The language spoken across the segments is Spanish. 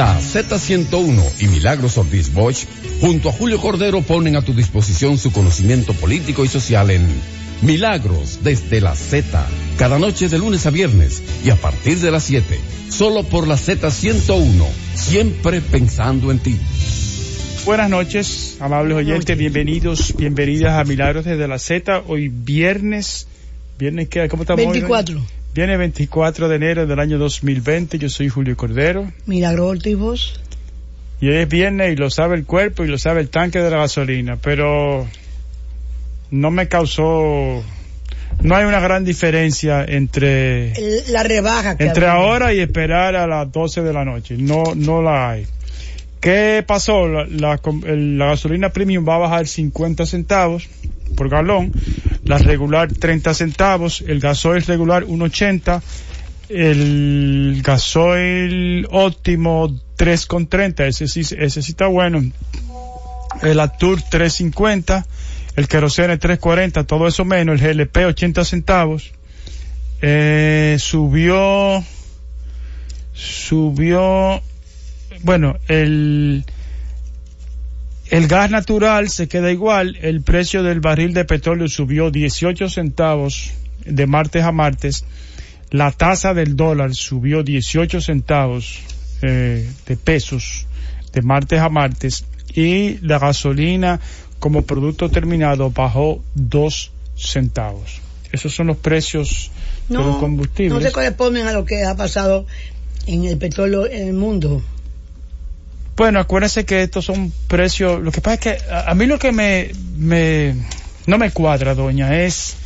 La Z101 y Milagros Ortiz Bosch, junto a Julio Cordero, ponen a tu disposición su conocimiento político y social en Milagros desde la Z, cada noche de lunes a viernes y a partir de las 7, solo por la Z101, siempre pensando en ti. Buenas noches, amables oyentes, bienvenidos, bienvenidas a Milagros desde la Z. Hoy viernes, viernes qué, ¿cómo estamos? 24. Viene 24 de enero del año 2020, yo soy Julio Cordero. Milagro Ortiz. Y hoy es viernes y lo sabe el cuerpo y lo sabe el tanque de la gasolina, pero no me causó no hay una gran diferencia entre la rebaja que entre había. ahora y esperar a las 12 de la noche. No, no la hay. ¿Qué pasó? La, gasolina premium va a bajar 50 centavos por galón, la regular 30 centavos, el gasoil regular 1.80, el gasoil óptimo 3.30, ese sí, ese sí está bueno, el Atur 3.50, el querosene 3.40, todo eso menos, el GLP 80 centavos, eh, subió, subió, bueno, el, el gas natural se queda igual, el precio del barril de petróleo subió 18 centavos de martes a martes, la tasa del dólar subió 18 centavos eh, de pesos de martes a martes y la gasolina como producto terminado bajó 2 centavos. Esos son los precios de los combustibles. no se corresponden a lo que ha pasado en el petróleo en el mundo. Bueno, acuérdense que estos son precios. Lo que pasa es que a, mí lo que me, me no me cuadra, doña, es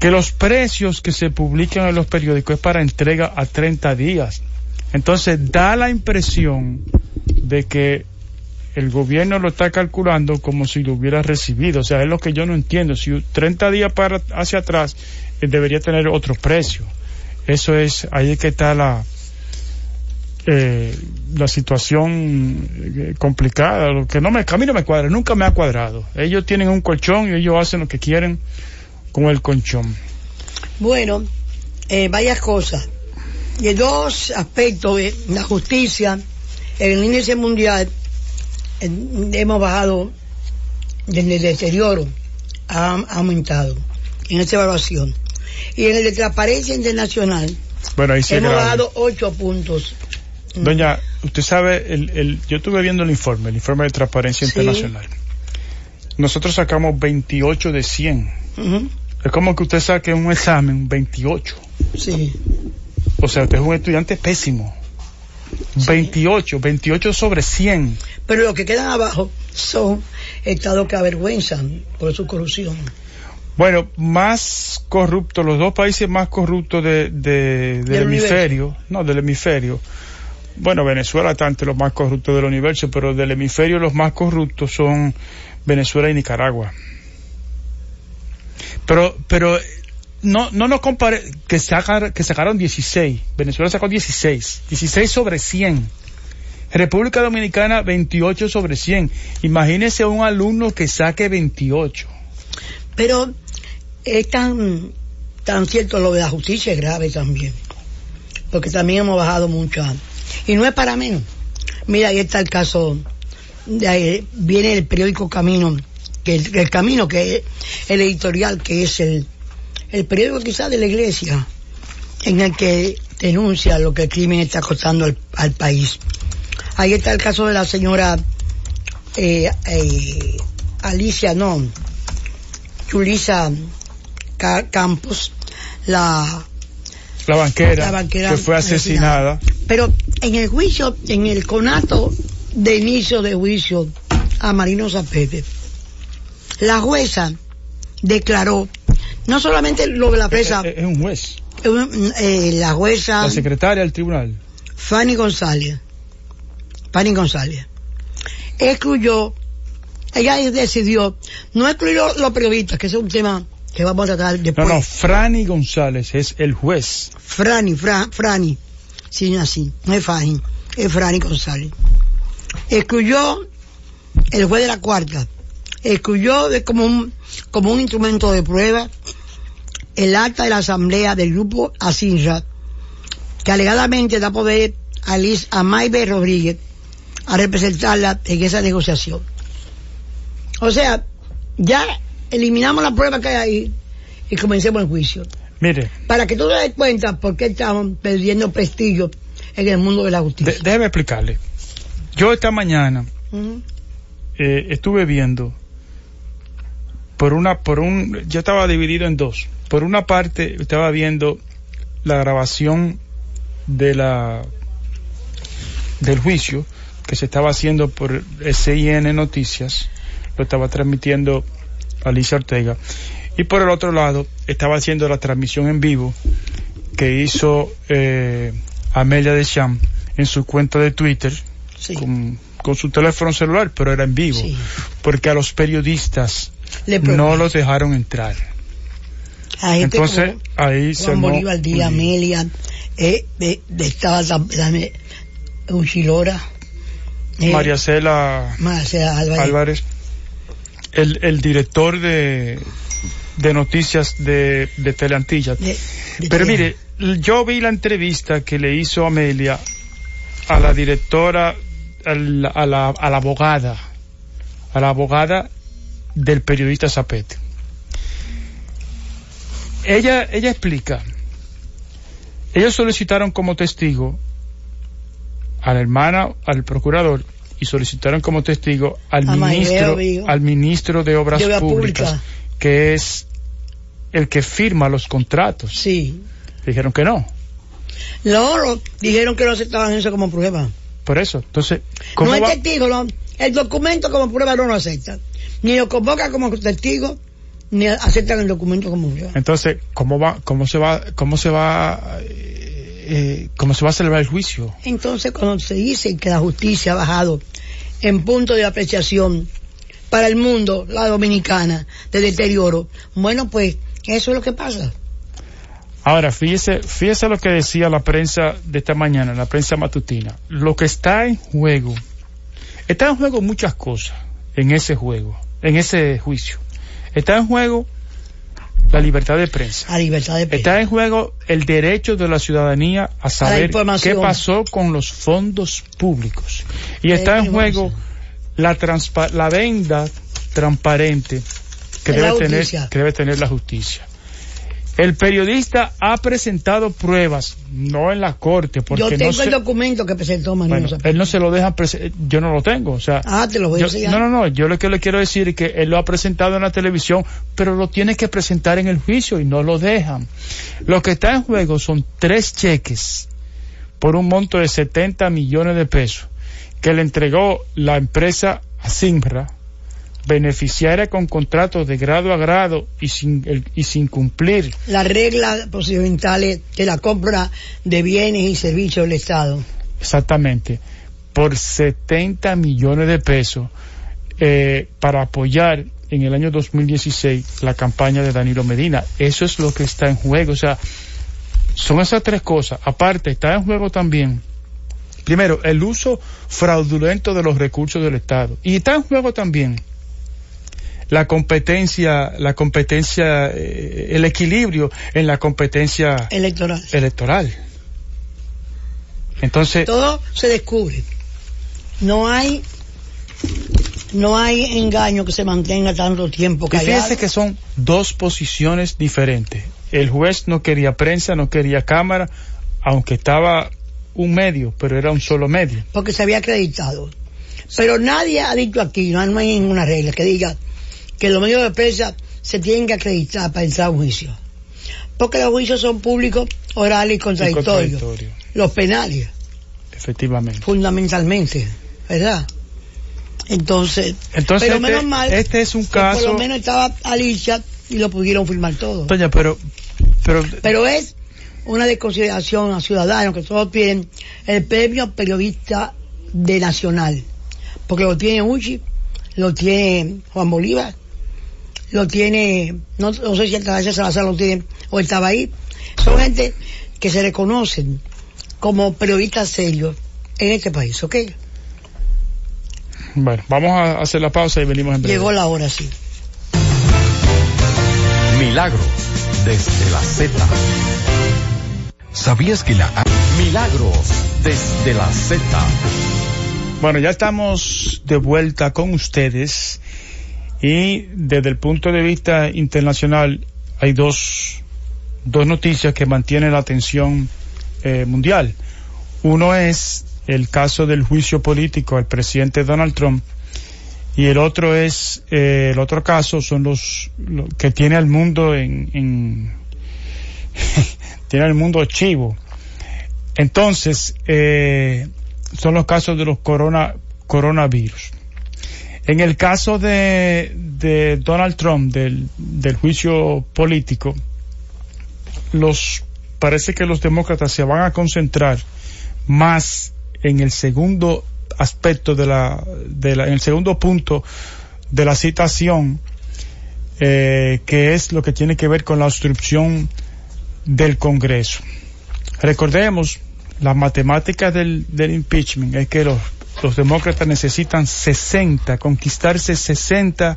que los precios que se publican en los periódicos es para entrega a 30 días. Entonces da la impresión de que el gobierno lo está calculando como si lo hubiera recibido. O sea, es lo que yo no entiendo. Si 30 días para hacia atrás eh, debería tener otro precio. Eso es, ahí es que está la, eh, la situación eh, complicada, lo que no me, a mí no me cuadra, nunca me ha cuadrado. Ellos tienen un colchón y ellos hacen lo que quieren con el colchón. Bueno, eh, varias cosas. Y dos aspectos de la justicia, en el índice mundial eh, hemos bajado desde el deterioro, ha, ha aumentado en esta evaluación. Y en el de transparencia internacional Bueno, ahí sí hemos grave. bajado ocho puntos. Doña, usted sabe, el, el, yo estuve viendo el informe, el informe de transparencia Sí. internacional. Nosotros sacamos 28 de 100. Ujú, Es como que usted saque un examen 28. Sí. O sea, usted es un estudiante pésimo. 28, 28 sobre 100. Pero los que quedan abajo son estados que avergüenzan por su corrupción. Bueno, más corruptos, los dos países más corruptos de, de- del Del hemisferio, no, del hemisferio. Bueno, Venezuela está entre los más corruptos del universo, pero del hemisferio los más corruptos son Venezuela y Nicaragua. Pero, pero, no, no nos compare, que sacar, que sacaron 16. Venezuela sacó 16. 16 sobre 100. República Dominicana 28 sobre 100. Imagínese un alumno que saque 28. Pero es tan, tan cierto lo de la justicia es grave también. Porque también hemos bajado mucho. Y no es para menos. Mira, ahí está el caso, de ahí viene el periódico Camino, que el, el Camino, que es el editorial, que es el, el periódico quizás de la iglesia, en el que denuncia lo que el crimen está costando al, al país. Ahí está el caso de la señora eh, eh, Alicia, no, Julisa Ca- Campos, la La banquera, La banquera que fue asesinada. Pero en el juicio, en el conato de inicio de juicio a Marino Zapete, la jueza declaró no solamente lo de la presa, Es, es un juez. eh, la jueza La secretaria del tribunal. Fanny González, Fanny González, excluyó, ella decidió no excluir los, periodistas, que es un tema que vamos a tratar No, después. no, Franny González es el juez. Frani, Fra- Frani, sí, así, es Frani González. Excluyó el juez de la cuarta, excluyó como un, como un instrumento de prueba el acta de la asamblea del grupo Asinra, que alegadamente da poder a Liz Amaibe Rodríguez a representarla en esa negociación. O sea, ya eliminamos la prueba que hay ahí y comencemos el juicio. Mire, Para que tú te des cuenta por qué estamos perdiendo prestigio en el mundo de la justicia. de- déjeme explicarle. Yo esta mañana eh, estuve viendo por una por un yo estaba dividido en dos. Por una parte estaba viendo la grabación de la del juicio que se estaba haciendo por SIN Noticias. Lo estaba transmitiendo Alicia Ortega y por el otro lado estaba haciendo la transmisión en vivo que hizo eh, Amelia Deschamps en su cuenta de Twitter Sí. con, con su teléfono celular, pero era en vivo, Sí. porque a los periodistas Le no los dejaron entrar. A gente Entonces como ahí se Bolívar Díaz. Amelia, eh, eh, estaba tam- también Uchilora, eh, María Cela Álvarez. Álvarez, el, el director de, de noticias de, de de Pero mire, yo vi la entrevista que le hizo Amelia a la directora, a la, a la, a la abogada, a la abogada del periodista Zapete. Ella, ella explica, ellos solicitaron como testigo a la hermana, al procurador, y solicitaron como testigo al A ministro, al ministro de Obras Públicas. Que es el que firma los contratos. Sí. Dijeron que no. No, lo- dijeron que no aceptaban eso como prueba. Por eso. Entonces, ¿cómo No es testigo, no. El documento como prueba no lo aceptan. Ni lo convocan como testigo, ni aceptan el documento como prueba. Entonces, ¿cómo va, cómo se va, cómo se va, eh, cómo se va a celebrar el juicio? Entonces, cuando se dice que la justicia ha bajado en punto de apreciación para el mundo, la dominicana, de deterioro, bueno, pues eso es lo que pasa. Ahora, fíjese, fíjese lo que decía la prensa de esta mañana, la prensa matutina. Lo que está en juego, está en juego muchas cosas en ese juego, en ese juicio. Está en juego la libertad de prensa. A libertad de prensa. Está en juego el derecho de la ciudadanía a saber qué pasó con los fondos públicos. Y está en juego la, transpa- la venda transparente que debe, tener, que debe tener la justicia. El periodista ha presentado pruebas, no en la corte, porque Yo no tengo se- el documento que presentó Manuel bueno, él no se lo deja, prese- yo no lo tengo, o sea, Ah, te lo voy a enseñar. no, no, no, yo lo que le quiero decir es que él lo ha presentado en la televisión, pero lo tiene que presentar en el juicio y no lo dejan. Lo que está en juego son tres cheques por un monto de 70 millones de pesos que le entregó la empresa a Simra, beneficiaria con contratos de grado a grado y sin, el- y sin cumplir. Las reglas procedimentales de la compra de bienes y servicios del Estado. Exactamente, por 70 millones de pesos eh, para apoyar en el año 2016 la campaña de Danilo Medina. Eso es lo que está en juego. O sea, son esas tres cosas. Aparte, está en juego también, primero, el uso fraudulento de los recursos del Estado. Y está en juego también la competencia, la competencia, eh, el equilibrio en la competencia electoral. electoral. Entonces, Todo se descubre. No hay, no hay engaño que se mantenga tanto tiempo Y callado. fíjese que son dos posiciones diferentes. El juez no quería prensa, no quería cámara, aunque estaba un medio, pero era un solo medio. porque se había acreditado. Pero nadie ha dicho aquí, no hay, no hay ninguna regla que diga que los medios de prensa se tienen que acreditar para entrar a un juicio. Porque los juicios son públicos, orales y contradictorios. contradictorio. Los penales, Efectivamente. fundamentalmente, ¿verdad? Entonces, Entonces, pero este, menos mal este es un que por caso. lo menos estaba Alicia y lo pudieron firmar todo. Doña, pero, pero, Pero es una desconsideración a ciudadanos que todos tienen el premio periodista de Nacional. Porque lo tiene Uchi, lo tiene Juan Bolívar, lo tiene, no, no sé si el Altagracia Salazar lo tiene o estaba ahí. Son gente que se reconocen como periodistas serios en este país, ¿ok? bueno, vamos a hacer la pausa y venimos en breve. Llegó la hora, sí. Milagros desde la Z. ¿Sabías que la... Milagros desde la Z. Bueno, ya estamos de vuelta con ustedes y desde el punto de vista internacional hay dos, dos noticias que mantienen la atención eh, mundial. Uno es el caso del juicio político al presidente Donald Trump y el otro es eh, el otro caso son los, que tiene al mundo en, en tiene al mundo chivo. Entonces eh, son los casos de los corona coronavirus. En el caso de, de Donald Trump del, del juicio político los parece que los demócratas se van a concentrar más en el segundo aspecto de la, de la en el segundo punto de la citación, eh, que es lo que tiene que ver con la obstrucción del Congreso. Recordemos, la matemática del, del impeachment es que los, los demócratas necesitan 60, conquistarse 60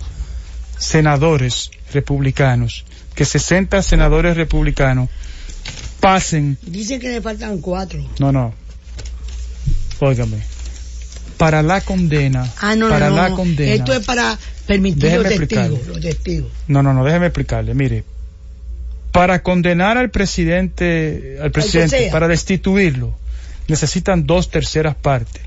senadores republicanos, que 60 senadores republicanos pasen. Dicen que le faltan cuatro. No, no. Óigame. Para la condena. Ah, no, para no, la no. condena. Esto es para permitir los testigos, los testigos. No, no, no, déjeme explicarle. Mire, para condenar al presidente, al presidente, para destituirlo, necesitan dos terceras partes.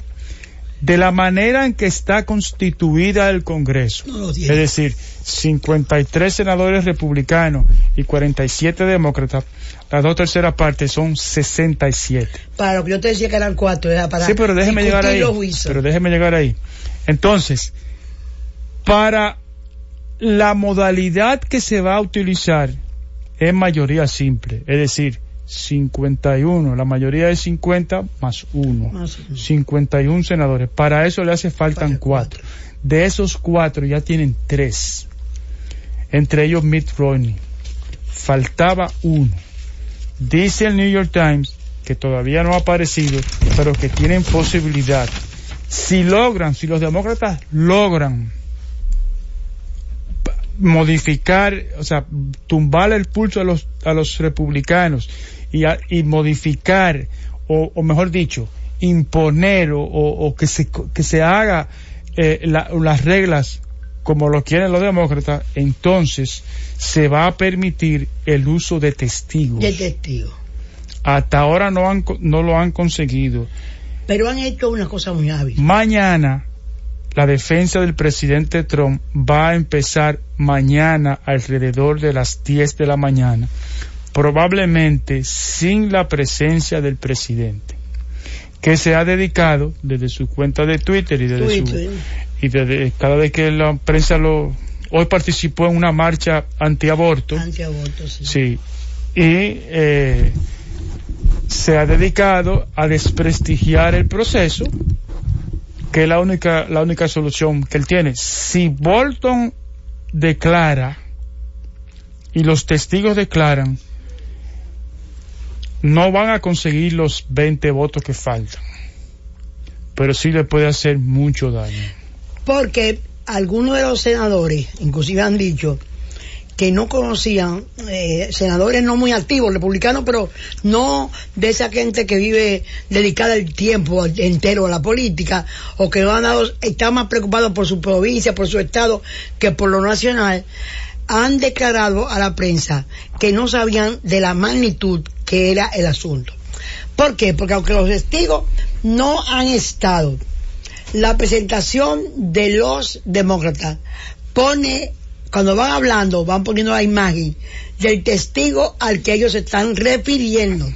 De la manera en que está constituida el Congreso, No es decir, 53 senadores republicanos y 47 demócratas, las dos terceras partes son 67. Para lo que yo te decía que eran cuatro, era para Sí, pero déjeme llegar ahí. Pero déjeme llegar ahí. Entonces, para la modalidad que se va a utilizar es mayoría simple, es decir, 51, la mayoría es 50 más 1. Más uno. 51 senadores. Para eso le hace faltan Faltan cuatro. De esos cuatro ya tienen tres. Entre ellos Mitt Romney. Faltaba uno. Dice el New York Times que todavía no ha aparecido, pero que tienen posibilidad. Si logran, si los demócratas logran modificar, o sea, tumbar el pulso a los, a los republicanos y, a- y modificar, o, o mejor dicho, imponer o, o- o que, se, que se haga eh, la- las reglas como lo quieren los demócratas, entonces se va a permitir el uso de testigos. de testigos. Hasta ahora no, han, no lo han conseguido. Pero han hecho una cosa muy hábil. Mañana, la defensa del presidente Trump va a empezar mañana alrededor de las 10 de la mañana, probablemente sin la presencia del presidente, que se ha dedicado desde su cuenta de Twitter y desde su, Twitter. y desde cada vez que la prensa lo hoy participó en una marcha antiaborto Antiaborto, sí. sí y eh, se ha dedicado a desprestigiar el proceso que es la única la única solución que él tiene. Si Bolton declara y los testigos declaran no van a conseguir los 20 votos que faltan pero sí le puede hacer mucho daño. Porque algunos de los senadores, inclusive han dicho que no conocían eh, senadores no muy activos, republicanos, pero no de esa gente que vive dedicada el tiempo entero a la política o que no han dado, están más preocupados por su provincia, por su estado, que por lo nacional, han declarado a la prensa que no sabían de la magnitud que era el asunto. ¿Por qué? Porque aunque los testigos no han estado, la presentación de los demócratas pone, cuando van hablando, van poniendo la imagen del testigo al que ellos se están refiriendo.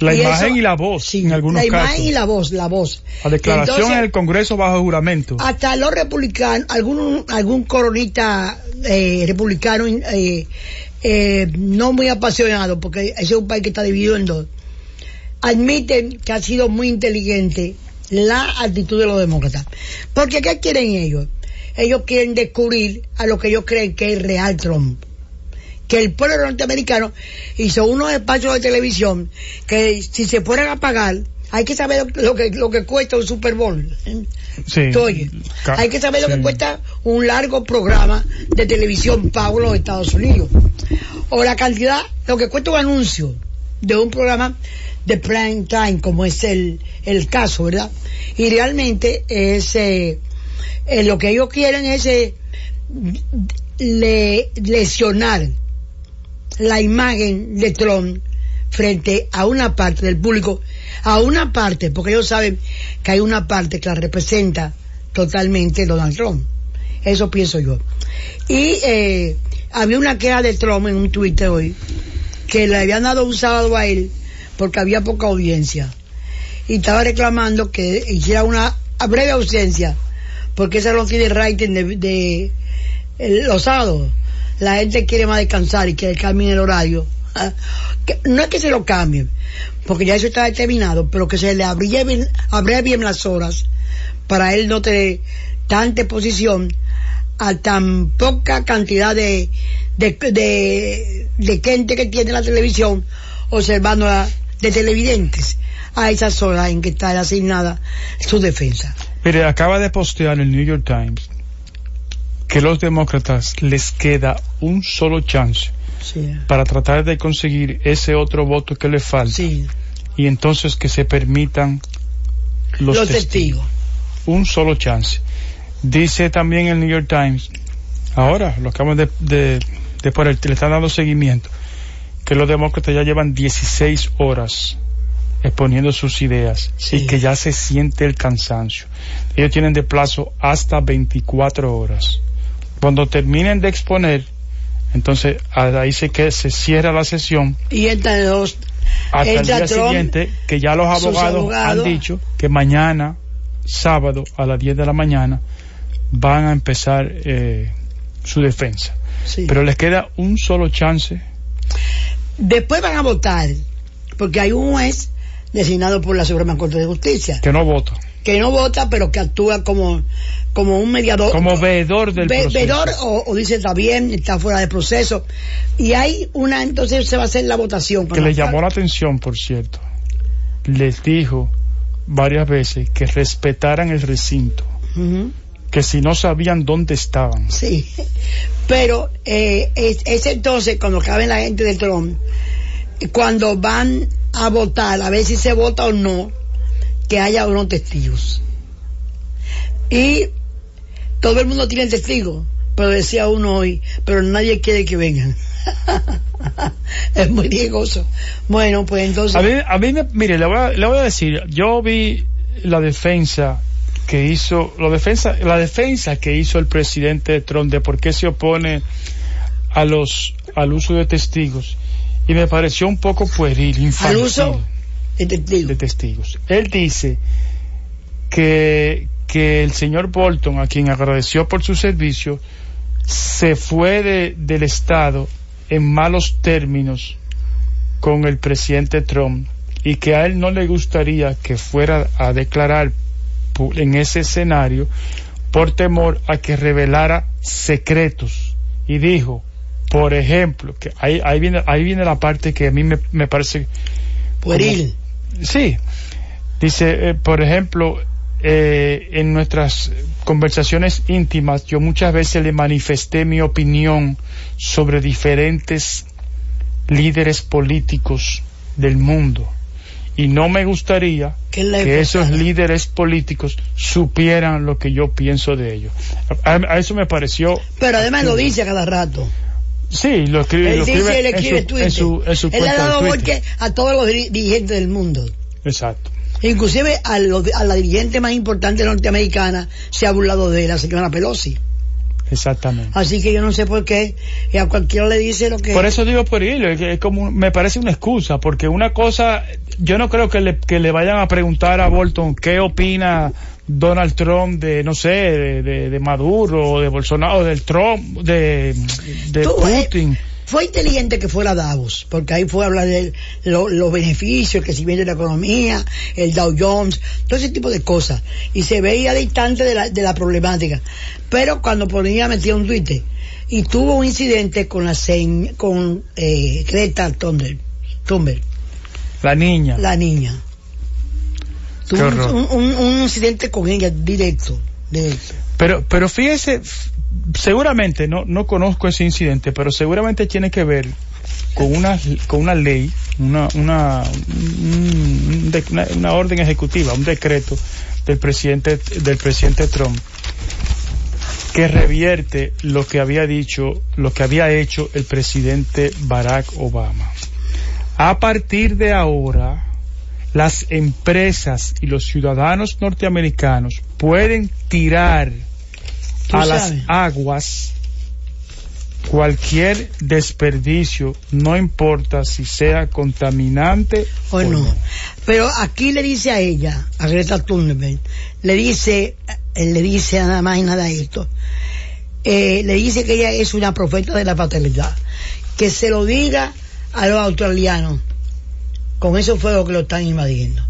la Y imagen eso- y la voz Sí, en algunos la casos imagen y la voz, la voz. La declaración Entonces, en el Congreso bajo juramento. hasta los republicanos, algún, algún coronista eh, republicano eh, eh, no muy apasionado, porque ese es un país que está dividido en dos, admiten que ha sido muy inteligente la actitud de los demócratas. Porque ¿qué quieren ellos? Ellos quieren descubrir a lo que ellos creen que es real Trump. Que el pueblo norteamericano hizo unos espacios de televisión que si se fueran a pagar, hay que saber lo que, lo que cuesta un Super Bowl. Sí. Ca- Hay que saber lo que cuesta un largo programa de televisión pago en los Estados Unidos. O la cantidad, lo que cuesta un anuncio de un programa de prime time, como es el, el caso, ¿verdad? Y realmente es, eh, eh, lo que ellos quieren es eh, le, lesionar la imagen de Trump frente a una parte del público, a una parte, porque ellos saben que hay una parte que la representa totalmente Donald Trump. Eso pienso yo. Y eh, había una queja de Trump en un Twitter hoy, que le habían dado un sábado a él porque había poca audiencia. Y estaba reclamando que hiciera una breve ausencia, porque ese no tiene rating de, de los sábados. La gente quiere más descansar y que cambien el horario. no es que se lo cambien, porque ya eso está determinado, pero que se le abrevien, bien las horas para él no tener tanta exposición a tan poca cantidad de, de, de, de gente que tiene la televisión observándola de televidentes a esas horas en que está asignada su defensa. Pero acaba de postear en el New York Times que los demócratas les queda un solo chance para tratar de conseguir ese otro voto que le falta. Y entonces que se permitan los, testigos. Un solo chance. Dice también el New York Times, ahora lo acabamos de, de, de poner, le están dando seguimiento, que los demócratas ya llevan 16 horas exponiendo sus ideas y que ya se siente el cansancio. Ellos tienen de plazo hasta 24 horas. Cuando terminen de exponer, entonces ahí se que se cierra la sesión. Y hasta el día siguiente, que ya los abogados, han dicho que mañana, sábado, a las 10 de la mañana, van a empezar eh, su defensa. Pero les queda un solo chance. Después van a votar, porque hay un juez designado por la Suprema Corte de Justicia. Que no vota. Que no vota, pero que actúa como, como un mediador. Como veedor del proceso. Veedor o, dice está bien, está fuera de proceso. Y hay una, entonces se va a hacer la votación. Que le llamó la atención, por cierto. Les dijo varias veces que respetaran el recinto que si no sabían dónde estaban. Sí, pero eh, es, entonces cuando cabe la gente de Trump, cuando van a votar, a ver si se vota o no, que haya unos testigos. Y todo el mundo tiene testigos, pero decía uno hoy, pero nadie quiere que vengan. es muy riesgoso. Bueno, pues entonces... A mí, a mí mire, le voy le voy a decir, yo vi la defensa que hizo la defensa la defensa que hizo el presidente Trump de por qué se opone a los al uso de testigos y me pareció un poco pueril infantil al uso de testigos. de testigos él dice que que el señor Bolton a quien agradeció por su servicio se fue de, del estado en malos términos con el presidente Trump y que a él no le gustaría que fuera a declarar en ese escenario por temor a que revelara secretos. Y dijo, por ejemplo, que ahí, ahí, viene, ahí viene la parte que a mí me, me parece... Pueril. sí. Dice, eh, por ejemplo, eh, en nuestras conversaciones íntimas, yo muchas veces le manifesté mi opinión sobre diferentes líderes políticos del mundo y no me gustaría que esos líderes políticos supieran lo que yo pienso de ellos. A, eso me pareció... Pero además lo dice a cada rato. Sí, lo escribe, él dice, él escribe en, su, en, su, Él ha dado golpe a todos los dirigentes del mundo. Exacto. Inclusive a, a la dirigente más importante norteamericana se ha burlado de la señora Pelosi. Exactamente. Así que yo no sé por qué y a cualquiera le dice lo que... Por eso digo por ello, es como, me parece una excusa, porque una cosa, yo no creo que le, que le vayan a preguntar a Bolton qué opina Donald Trump de, no sé, de, de, Maduro, o de Bolsonaro, o del Trump, de, de eh, Putin fue inteligente que fuera Davos, porque ahí fue a hablar de los beneficios que si viene la economía, el Dow Jones, todo ese tipo de cosas. Y se veía distante de la, de la problemática. Pero cuando ponía, metía un Twitter y tuvo un incidente con la con eh, Greta Thunberg, La niña. La niña. Tuvo un, un, incidente con ella directo, directo. Pero, pero fíjese, seguramente, no, no conozco ese incidente, pero seguramente tiene que ver con una, con una ley, una, una, una, una orden ejecutiva, un decreto del presidente, del presidente Trump que revierte lo que había dicho, lo que había hecho el presidente Barack Obama. A partir de ahora, las empresas y los ciudadanos norteamericanos pueden tirar a las aguas cualquier desperdicio, no importa si sea contaminante o, no. Pero aquí le dice a ella, a Greta Thunberg, le dice, él le dice nada más y nada esto, eh, le dice que ella es una profeta de la fatalidad, que se lo diga a los australianos, con esos fuegos que lo están invadiendo.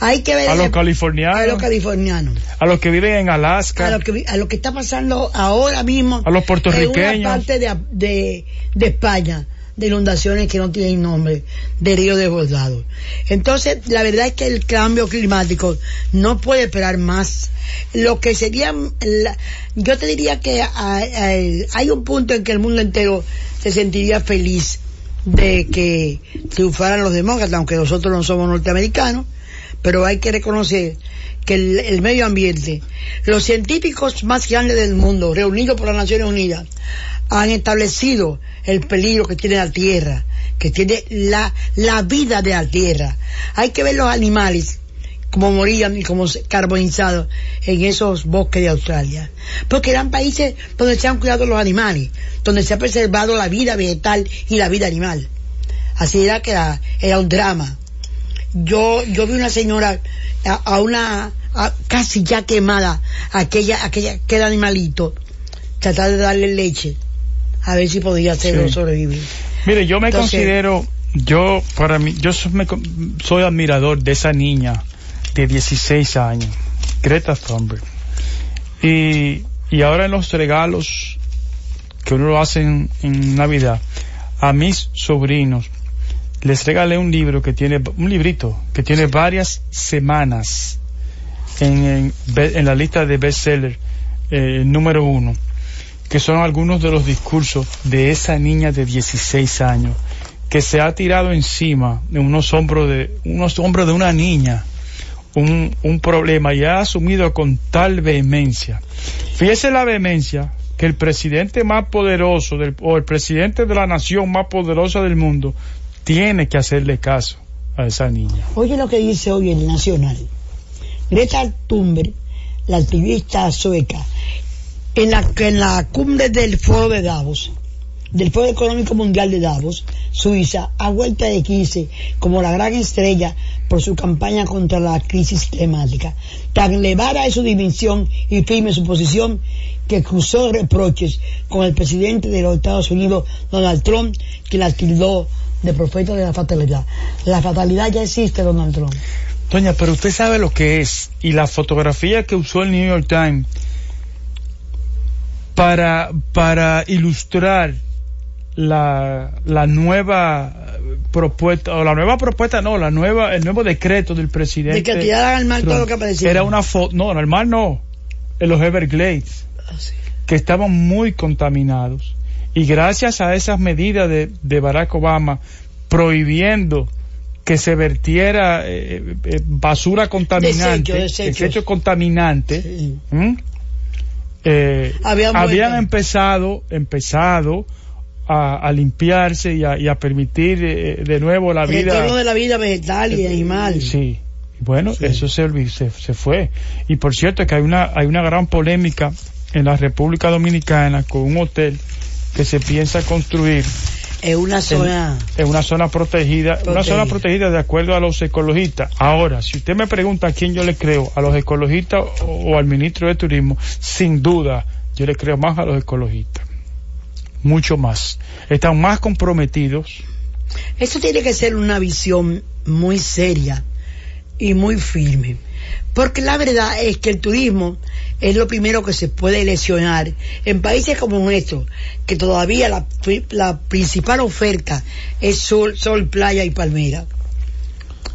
Hay que ver a los californianos, a los californianos, a los que viven en Alaska, a lo que, a lo que está pasando ahora mismo, a los puertorriqueños, en una parte de, de, de España de inundaciones que no tienen nombre, de río desbordados. Entonces, la verdad es que el cambio climático no puede esperar más. Lo que sería, yo te diría que hay un punto en que el mundo entero se sentiría feliz de que triunfaran los demócratas, aunque nosotros no somos norteamericanos, pero hay que reconocer que el, medio ambiente, los científicos más grandes del mundo, reunidos por las Naciones Unidas, han establecido el peligro que tiene la tierra, que tiene la, la vida de la tierra. Hay que ver los animales como morían y como carbonizados en esos bosques de Australia. Porque eran países donde se han cuidado los animales, donde se ha preservado la vida vegetal y la vida animal. Así era que era, un drama. Yo, yo vi una señora a, una, casi ya quemada, aquella, aquella, aquel animalito, tratar de darle leche a ver si podía hacerlo sobrevivir. Mire, yo me considero, yo para mí, yo soy, admirador de esa niña de 16 años, Greta Thunberg. Y, y ahora en los regalos que uno lo hace en, Navidad, a mis sobrinos les regalé un libro que tiene, un librito que tiene varias semanas en, en, la lista de bestseller eh, número uno que son algunos de los discursos de esa niña de 16 años que se ha tirado encima de unos hombros de unos hombros de una niña un, un problema y ha asumido con tal vehemencia. Fíjese la vehemencia que el presidente más poderoso del, o el presidente de la nación más poderosa del mundo tiene que hacerle caso a esa niña. Oye lo que dice hoy el Nacional. Greta Thunberg, la activista sueca, en la, en la cumbre del foro de Davos, del Foro Económico Mundial de Davos, Suiza, a vuelta de 15 como la gran estrella por su campaña contra la crisis climática. Tan elevada es su dimensión y firme su posición que cruzó reproches con el presidente de los Estados Unidos, Donald Trump, que la tildó de profeta de la fatalidad. La fatalidad ya existe, Donald Trump. Doña, pero usted sabe lo que es. Y la fotografía que usó el New York Times para, para ilustrar la, la nueva propuesta, o la nueva propuesta, no, la nueva, el nuevo decreto del presidente. De que tiraran al mar todo lo que aparecía. Era una foto, no, al mar no, en los Everglades, ah, que estaban muy contaminados. Y gracias a esas medidas de, de Barack Obama prohibiendo que se vertiera eh, eh, basura contaminante, desecho, contaminante, eh, habían, empezado, empezado a, limpiarse y a, permitir eh, de nuevo la vida. de la vida vegetal y animal. Sí. Bueno, eso se, se, se, fue. Y por cierto que hay una, hay una gran polémica en la República Dominicana con un hotel que se piensa construir es una zona. Es una zona protegida, una zona protegida de acuerdo a los ecologistas. Ahora, si usted me pregunta a quién yo le creo, a los ecologistas o, al ministro de Turismo, sin duda, yo le creo más a los ecologistas. Mucho más. Están más comprometidos. Esto tiene que ser una visión muy seria y muy firme. Porque la verdad es que el turismo es lo primero que se puede lesionar. En países como nuestro, que todavía la, principal oferta es sol, sol, playa y palmera.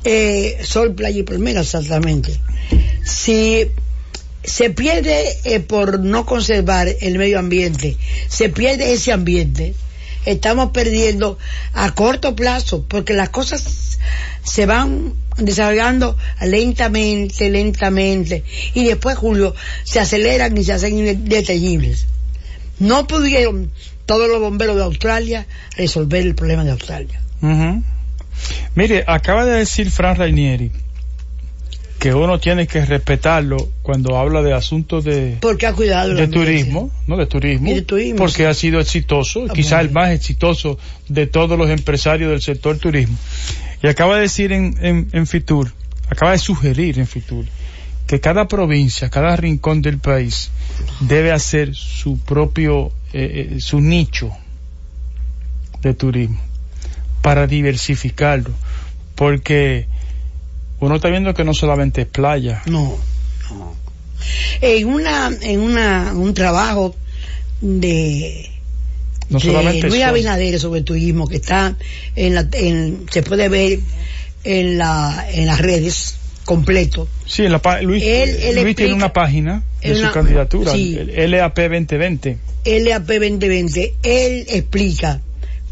Eh, sol, playa y palmera, exactamente. Si se pierde eh, por no conservar el medio ambiente, se pierde ese ambiente, estamos perdiendo a corto plazo, porque las cosas se van desarrollando lentamente, lentamente, y después, Julio, se aceleran y se hacen indetegibles. No pudieron todos los bomberos de Australia resolver el problema de Australia. Mire, acaba de decir Fran Rainieri que uno tiene que respetarlo cuando habla de asuntos de, porque ha cuidado de turismo, no de turismo, porque ha sido exitoso, ah, quizá el más exitoso de todos los empresarios del sector turismo. Y acaba de decir en, en, Fitur, acaba de sugerir en Fitur, que cada provincia, cada rincón del país debe hacer su propio, eh, eh, su nicho de turismo para diversificarlo, porque uno está viendo que no solamente es playa. No, no. En una, en una, un trabajo de, no solamente Luis Abinader sobre turismo que está en la, en, se puede ver en la, en las redes completo. Sí, en la, Luis, Luis tiene una página de su candidatura, el LAP 2020. LAP 2020. Él explica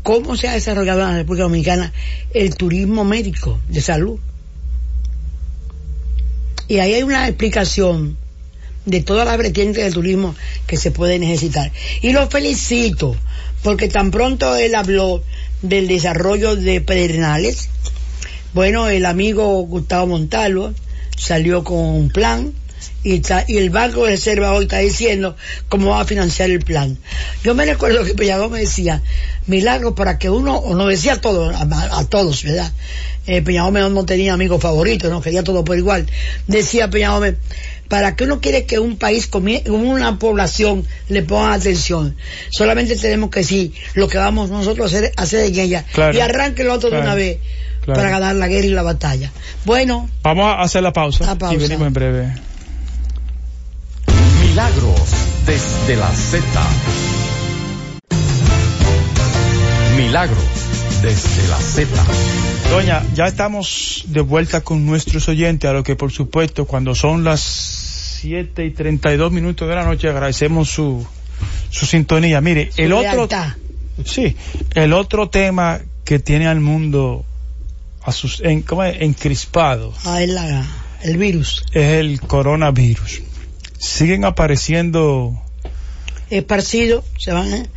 cómo se ha desarrollado en la República Dominicana el turismo médico de salud. Y ahí hay una explicación de toda la vertiente del turismo que se puede necesitar. Y lo felicito, porque tan pronto él habló del desarrollo de Pedernales, bueno, el amigo Gustavo Montalvo salió con un plan y, y el Banco de Reserva hoy está diciendo cómo va a financiar el plan. Yo me recuerdo que Peñagó me decía, milagro para que uno, o no decía a todos, a, todos, ¿verdad? Eh, no tenía amigos favoritos, no quería todo por igual. Decía Peñagómez, para que uno quiere que un país, una población le ponga atención, solamente tenemos que decir lo que vamos nosotros a hacer, hacer en ella y arranque el otro de una vez para ganar la guerra y la batalla. Bueno. Vamos a hacer la pausa, y venimos en breve. Milagros desde la Z. Milagros desde la Z. Doña, ya estamos de vuelta con nuestros oyentes, a lo que por supuesto cuando son las 7 y 32 minutos de la noche agradecemos su, su sintonía. Mire, el otro... Sí, el otro tema que tiene al mundo a sus, en, ¿cómo es? encrispado. Ah, es el virus. Es el coronavirus siguen apareciendo esparcidos se van ¿eh?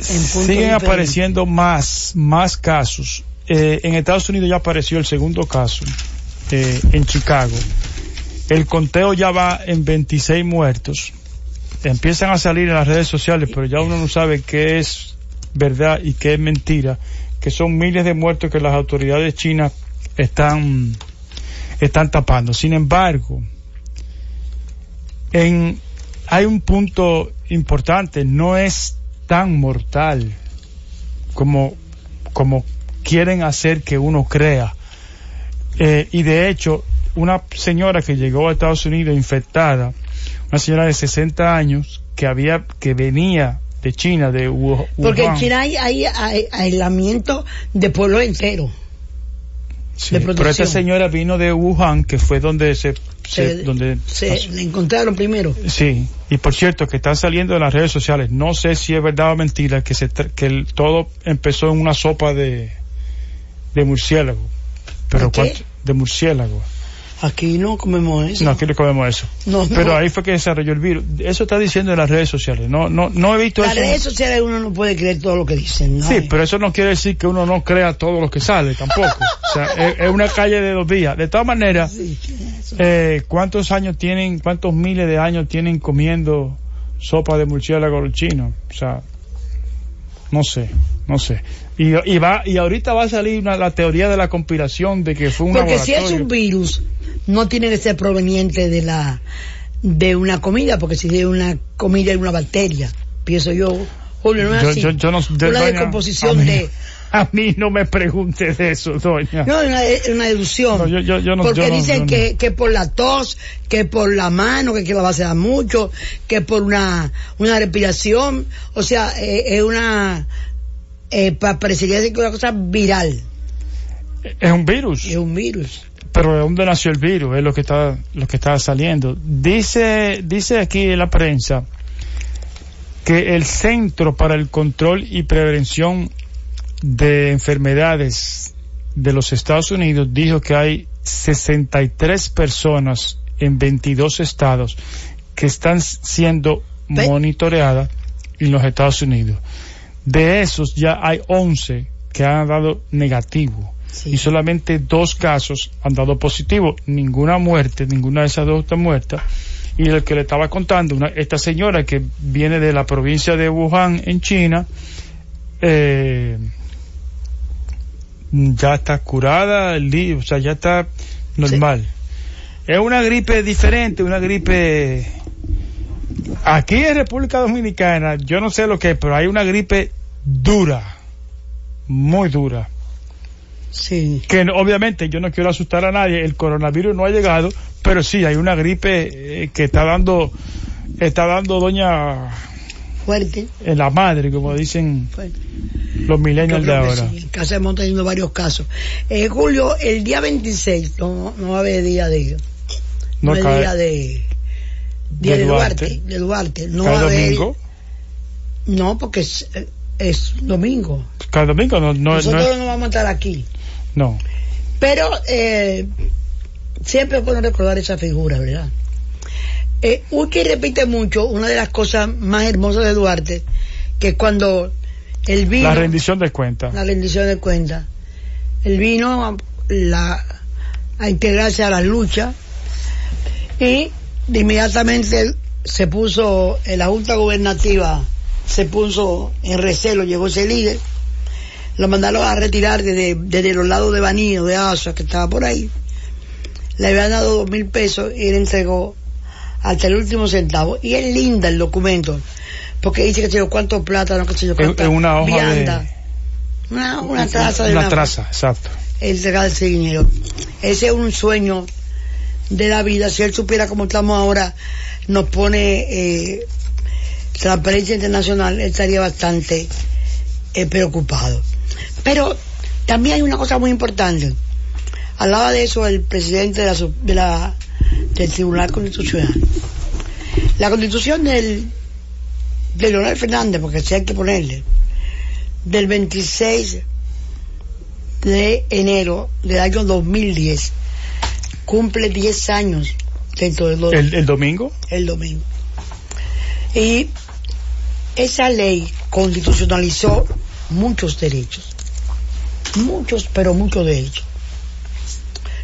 siguen apareciendo más más casos. Eh, en Estados Unidos ya apareció el segundo caso eh, en Chicago. El conteo ya va en 26 muertos. Empiezan a salir en las redes sociales pero ya uno no sabe qué es verdad y qué es mentira que son miles de muertos que las autoridades chinas están están tapando. Sin embargo en, hay un punto importante, no es tan mortal como, como quieren hacer que uno crea. Eh, y de hecho, una señora que llegó a Estados Unidos infectada, una señora de 60 años que había, que venía de China, de Wuhan. Porque en China hay, hay aislamiento de pueblo entero. Sí, pero esta señora vino de Wuhan, que fue donde se, donde se le encontraron primero. Sí, y por cierto que están saliendo de las redes sociales. No sé si es verdad o mentira que se que todo empezó en una sopa de de murciélago. Pero ¿De, de murciélago. Aquí no comemos eso. No, aquí no comemos eso. No, Pero ahí fue que desarrolló el virus. Eso está diciendo en las redes sociales. No, no, no he visto las eso. Las redes sociales uno no puede creer todo lo que dicen. Sí, pero eso no quiere decir que uno no crea todo lo que sale tampoco. o sea, es, una calle de dos vías. De todas maneras, eh, ¿cuántos años tienen, cuántos miles de años tienen comiendo sopa de murciélago los chinos? O sea, no sé, no sé. Y, y va y ahorita va a salir una, la teoría de la conspiración de que fue un Porque si es un virus, no tiene que ser proveniente de la de una comida, porque si es una comida es una bacteria, pienso yo. Julio, no es así. una decomposición de a mí no me pregunte de eso, doña. No, es una, deducción. porque dicen que, que por la tos, que por la mano, que, que la va a hacer mucho, que por una, una respiración. O sea, eh, es una. Eh, parecería ser una cosa viral. Es un virus. Es un virus. Pero ¿de dónde nació el virus? Es lo que está, lo que está saliendo. Dice, dice aquí en la prensa que el Centro para el Control y Prevención de Enfermedades de los Estados Unidos dijo que hay 63 personas en 22 estados que están siendo monitoreadas en los Estados Unidos. De esos ya hay 11 que han dado negativo y solamente dos casos han dado positivo, ninguna muerte, ninguna de esas dos está muerta. Y el que le estaba contando, una, esta señora que viene de la provincia de Wuhan en China, eh, ya está curada, o sea, ya está normal. Es una gripe diferente, una gripe... Aquí en República Dominicana, yo no sé lo que es, pero hay una gripe dura, muy dura. Sí. Que obviamente yo no quiero asustar a nadie, el coronavirus no ha llegado, pero sí hay una gripe eh, que está dando, está dando doña fuerte. En la madre, como dicen los milenios de ahora. Sí, en hemos tenido varios casos. Eh, Julio, el día 26, no, no va a haber día de. No, no día de, día de, Duarte, de Duarte. No va a haber, domingo? No, porque es, es domingo. Cada domingo no, no Nosotros no, vamos a estar aquí. No. Pero eh, siempre es bueno recordar esa figura, ¿verdad? Eh, Uki repite mucho una de las cosas más hermosas de Duarte, que es cuando el vino... La rendición de cuentas. La rendición de cuentas. El vino a, la, a integrarse a la lucha y de inmediatamente se puso en la Junta Gubernativa, se puso en recelo, llegó ese líder, lo mandaron a retirar desde, desde los lados de Banío, de Asa, que estaba por ahí. Le habían dado dos mil pesos y él entregó hasta el último centavo. Y es linda el documento, porque dice que se yo cuánto plata, no que se yo es una hoja de... una, una traza de una, traza, exacto. ese dinero. Ese es un sueño de la vida. Si él supiera cómo estamos ahora, nos pone eh, transparencia internacional, él estaría bastante eh, preocupado. Pero también hay una cosa muy importante. Hablaba de eso el presidente de la, de la del Tribunal Constitucional. La constitución del, de Leonel Fernández, porque si hay que ponerle, del 26 de enero del año 2010, cumple 10 años dentro del ¿El, ¿El domingo? El domingo. Y esa ley constitucionalizó muchos derechos, muchos, pero muchos derechos.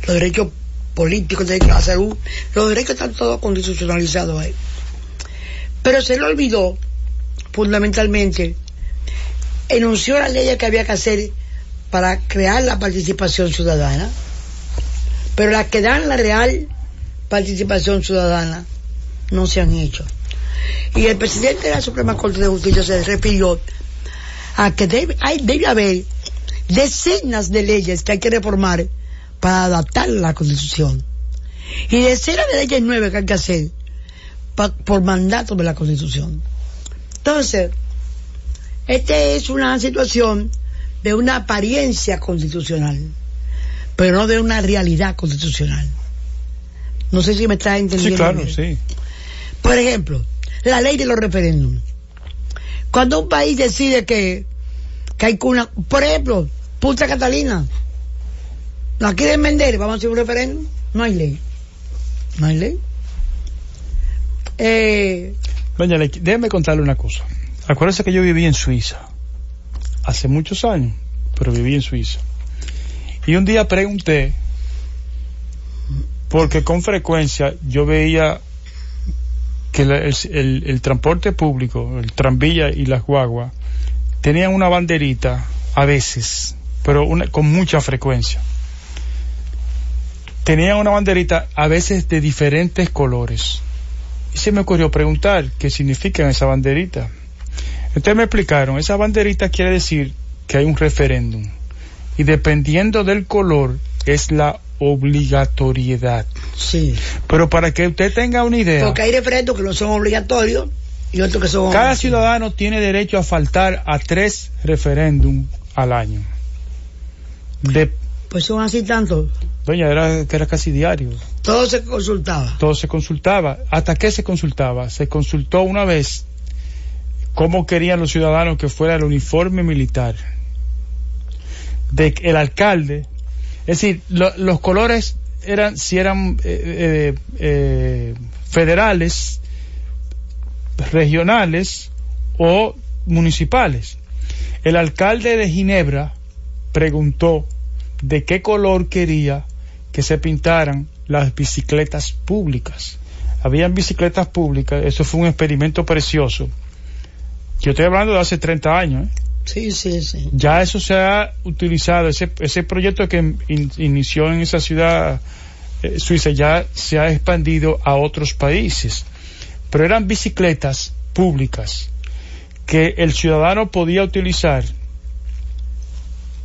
Los derechos políticos, de la salud, los derechos están todos constitucionalizados ahí. Pero se le olvidó, fundamentalmente, enunció la ley que había que hacer para crear la participación ciudadana, pero las que dan la real participación ciudadana no se han hecho. Y el presidente de la Suprema Corte de Justicia se refirió a que debe, hay, debe haber decenas de leyes que hay que reformar para adaptar la constitución. Y de leyes nuevas que hay que hacer por mandato de la constitución. Entonces, esta es una situación de una apariencia constitucional, pero no de una realidad constitucional. No sé si me está entendiendo. Sí, claro, sí. Por ejemplo, la ley de los referéndums. Cuando un país decide que, que hay una, por ejemplo, Punta Catalina, ¿La quieren vender? Vamos a hacer un referéndum. No hay ley. No hay ley. Eh, Doña déjeme contarle una cosa. Acuérdese que yo viví en Suiza. Hace muchos años, pero viví en Suiza. Y un día pregunté, porque con frecuencia yo veía que el, transporte público, el tranvía y las guaguas, tenían una banderita a veces, pero con mucha frecuencia tenían una banderita a veces de diferentes colores. Y se me ocurrió preguntar qué significan esa banderita. Entonces me explicaron, esa banderita quiere decir que hay un referéndum. Y dependiendo del color es la obligatoriedad. Sí. Pero para que usted tenga una idea. Porque hay referéndums que no son obligatorios y otros que son. Cada ciudadano tiene derecho a faltar a tres referéndums al año. De, pues son así tantos. Doña, era que era casi diario. Todo se consultaba. Todo se consultaba. ¿Hasta qué se consultaba? Se consultó una vez cómo querían los ciudadanos que fuera el uniforme militar. De el alcalde, es decir, los colores eran, si eran eh, eh, eh, federales, regionales o municipales. El alcalde de Ginebra preguntó de qué color quería que se pintaran las bicicletas públicas. Habían bicicletas públicas, eso fue un experimento precioso. Yo estoy hablando de hace 30 años. ¿eh? Sí, sí, sí. Ya eso se ha utilizado, ese, ese proyecto que inició en esa ciudad eh, suiza ya se ha expandido a otros países. Pero eran bicicletas públicas que el ciudadano podía utilizar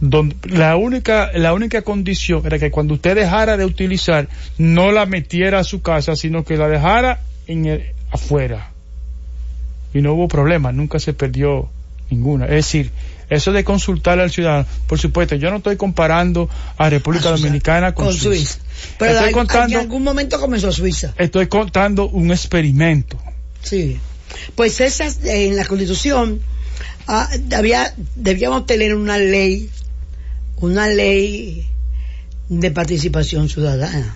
donde, la única la única condición era que cuando usted dejara de utilizar no la metiera a su casa sino que la dejara en el, afuera. Y no hubo problema nunca se perdió ninguna. Es decir eso de consultar al ciudadano por supuesto yo no estoy comparando a República Dominicana con, Suiza. pero estoy contando, en algún momento comenzó Suiza. Estoy contando un experimento. Sí. Pues esa en la constitución ah, había, debíamos tener una ley una ley de participación ciudadana.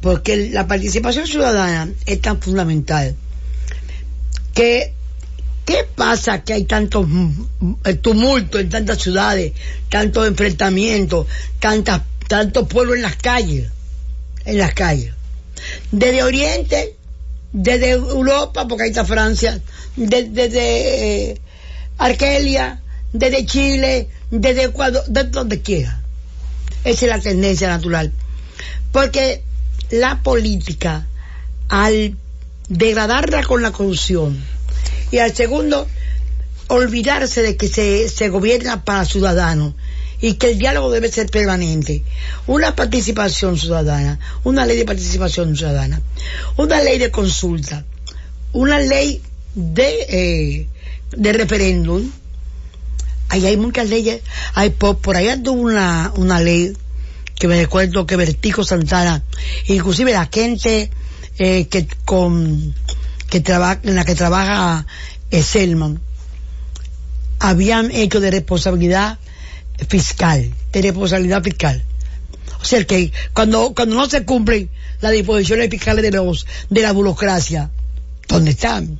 Porque la participación ciudadana es tan fundamental que ¿qué pasa que hay tanto tumulto en tantas ciudades, tantos enfrentamientos, tantas, tantos pueblos en las calles? En las calles. Desde Oriente, desde Europa, porque ahí está Francia, desde, eh, Argelia, desde Chile, desde Ecuador, de donde quiera. Esa es la tendencia natural. Porque la política, al degradarla con la corrupción, y al segundo, olvidarse de que se, se gobierna para ciudadanos y que el diálogo debe ser permanente. Una participación ciudadana, una ley de participación ciudadana, una ley de consulta, una ley de, eh, de referéndum, hay muchas leyes. Hay, por, ahí anduvo una, una ley que me recuerdo que Vertico Santana, inclusive la gente eh, que con que trabaja en la que trabaja eh, Selman, habían hecho de responsabilidad fiscal, de responsabilidad fiscal. O sea que cuando, cuando no se cumplen las disposiciones fiscales de los, de la burocracia, ¿dónde están?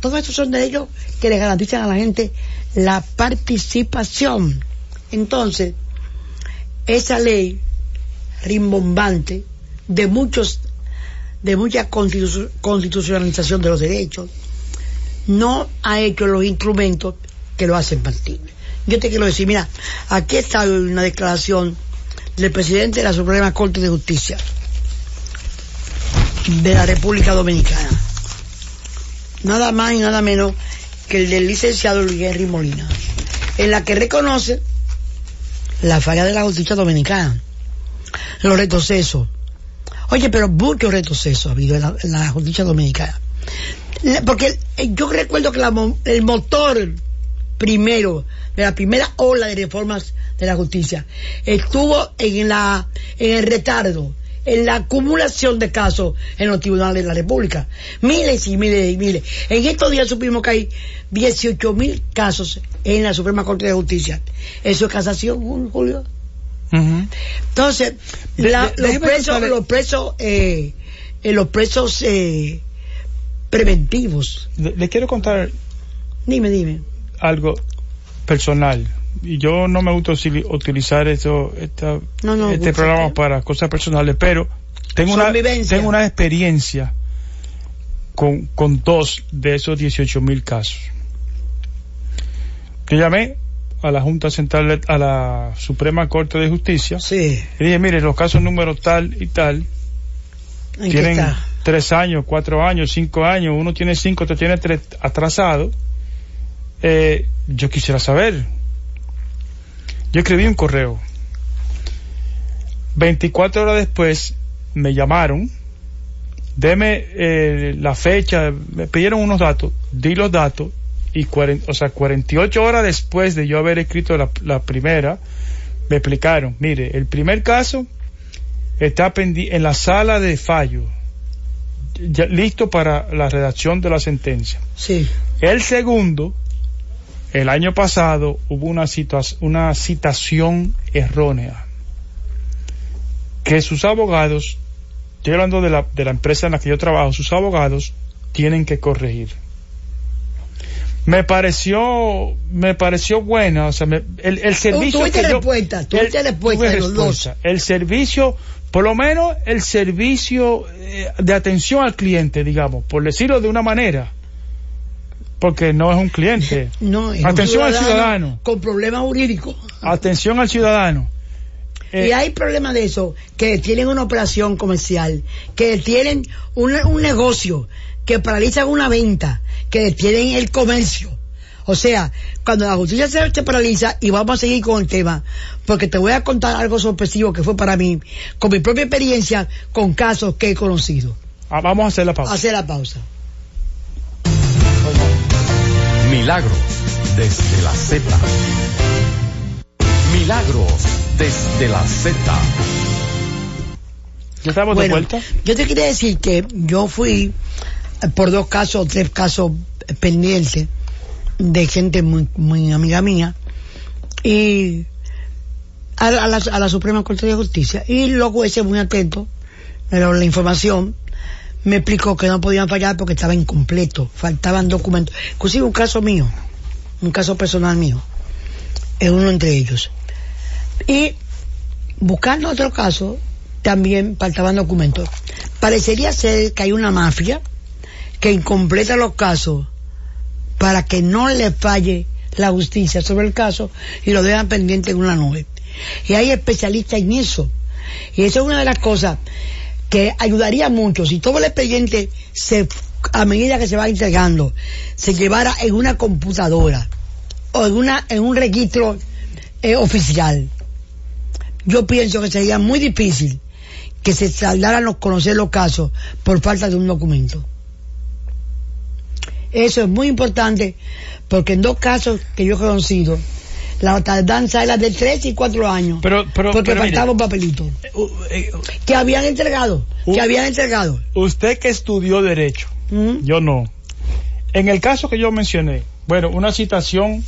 Todos estos son derechos que le garantizan a la gente la participación. Entonces, esa ley rimbombante de muchos de mucha constitucionalización de los derechos no ha hecho los instrumentos que lo hacen factible. Yo te quiero decir, mira, aquí está una declaración del presidente de la Suprema Corte de Justicia de la República Dominicana. Nada más y nada menos que el del licenciado Luis Henry Molina, en la que reconoce la falla de la justicia dominicana, los retrocesos. Oye, pero muchos retrocesos ha habido en la, justicia dominicana. Porque yo recuerdo que el motor primero, de la primera ola de reformas de la justicia, estuvo en, la, en el retardo en la acumulación de casos en los tribunales de la República. Miles y miles y miles. En estos días supimos que hay 18 mil casos en la Suprema Corte de Justicia. ¿Eso es casación, Julio? Entonces, los, presos, los presos, eh, eh, los presos eh, preventivos. Le, quiero contar. Dime, dime. Algo personal y yo no me gusta utilizar esto, este programa para cosas personales, pero tengo una, tengo una experiencia con, con dos de esos 18 mil casos. Yo llamé a la Junta Central, a la Suprema Corte de Justicia. Sí. Y dije, mire, los casos número tal y tal tienen tres años, cuatro años, cinco años, uno tiene cinco, otro tiene tres atrasado. Eh, yo quisiera saber yo escribí un correo. 24 horas después me llamaron, deme eh, la fecha, me pidieron unos datos, di los datos y o sea, 48 horas después de yo haber escrito la, la primera, me explicaron, mire, el primer caso está en la sala de fallo. ya listo para la redacción de la sentencia. Sí. El segundo, el año pasado hubo una, una citación errónea que sus abogados, estoy hablando de la, de la empresa en la que yo trabajo, sus abogados tienen que corregir. Me pareció, me pareció buena, o sea, me- el, el servicio tuviste que yo- respuesta, tuviste el- respuesta tuve de los dos. respuesta. El servicio, por lo menos el servicio eh, de atención al cliente, digamos, por decirlo de una manera, porque no es un cliente. No, es un Atención al ciudadano. Con problemas jurídicos. Atención al ciudadano. Eh, y hay problemas de eso, que tienen una operación comercial, que tienen un, un negocio, que paralizan una venta, que tienen el comercio. O sea, cuando la justicia se, se paraliza, y vamos a seguir con el tema, porque te voy a contar algo sorpresivo que fue para mí, con mi propia experiencia, con casos que he conocido. ah, vamos a hacer la pausa. Hacer la pausa. Milagros desde la Z. Milagros desde la Z. ¿Ya estamos de Bueno, vuelta? yo te quería decir que yo fui eh, por dos casos, tres casos pendientes de gente muy, muy amiga mía y a, la- a la, a la Suprema Corte de Justicia y los jueces muy atentos, pero la información me explicó que no podían fallar porque estaba incompleto, faltaban documentos, inclusive un caso mío, un caso personal mío, es uno entre ellos. Y buscando otro caso, también faltaban documentos. Parecería ser que hay una mafia que incompleta los casos para que no le falle la justicia sobre el caso y lo dejan pendiente en una nube. Y hay especialistas en eso. Y eso es una de las cosas que ayudaría mucho si todo el expediente se, a medida que se va entregando, se llevara en una computadora o en una, en un registro eh, oficial. Yo pienso que sería muy difícil que se tardaran los conocer los casos por falta de un documento. Eso es muy importante porque en dos casos que yo he conocido, la tardanza era de tres y cuatro años. Pero- pero- porque pero faltaba un papelito. Uh, eh, Que habían entregado. Uh. que habían entregado. usted que estudió Derecho, ¿Mm? yo no. En el caso que yo mencioné, bueno, una citación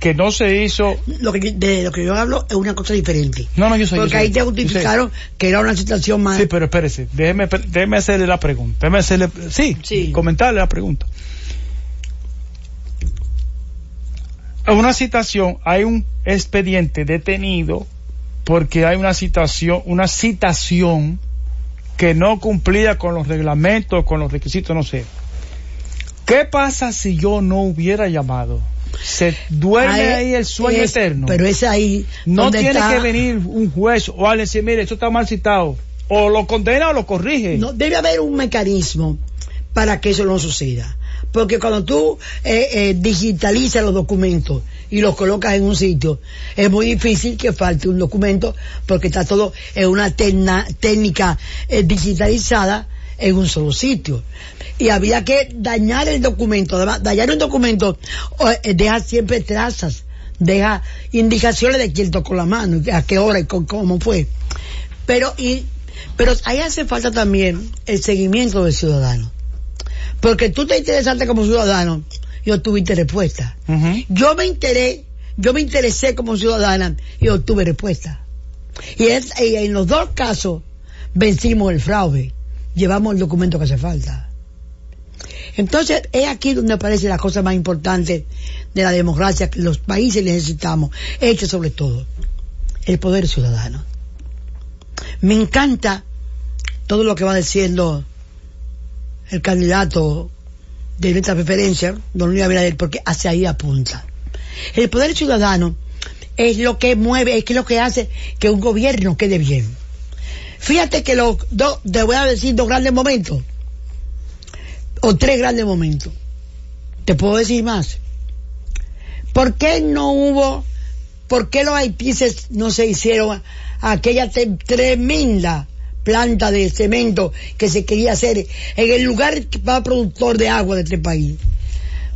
que no se hizo. Lo que, yo- de lo que yo hablo es una cosa diferente. No, no, yo sé. yo porque ahí te justificaron que era una situación más. Sí, pero espérese, déjeme, déjeme hacerle la pregunta. Déjeme hacerle, sí, Sí. comentarle la pregunta. En una citación hay un expediente detenido porque hay una citación, una citación que no cumplía con los reglamentos, con los requisitos, no sé. ¿Qué pasa si yo no hubiera llamado? Se duerme Ahí ahí el sueño es- eterno. Pero es ahí. No tiene está- que venir un juez o alguien decir, mire, esto está mal citado. O lo condena o lo corrige. No, debe haber un mecanismo para que eso no suceda. Porque cuando tú eh, eh, digitalizas los documentos y los colocas en un sitio, es muy difícil que falte un documento porque está todo en una técnica eh, digitalizada en un solo sitio. Y había que dañar el documento. Además, dañar un documento eh, deja siempre trazas, deja indicaciones de quién tocó la mano, a qué hora y cómo fue. Pero, y, pero ahí hace falta también el seguimiento del ciudadano. Porque tú te interesaste como ciudadano y obtuviste respuesta. Yo me enteré, yo me interesé como ciudadana y obtuve respuesta. Y, es- y en los dos casos vencimos el fraude, llevamos el documento que hace falta. Entonces, es aquí donde aparece la cosa más importante de la democracia que los países necesitamos, hecho sobre todo, el poder ciudadano. Me encanta todo lo que va diciendo el candidato de nuestra preferencia, don Luis Abinader, porque hacia ahí apunta. El poder ciudadano es lo que mueve, es lo que hace que un gobierno quede bien. Fíjate que los dos, te voy a decir dos grandes momentos, o tres grandes momentos. Te puedo decir más. ¿Por qué no hubo, por qué los haitises no se hicieron aquella tremenda planta de cemento que se quería hacer en el lugar más productor de agua de este país?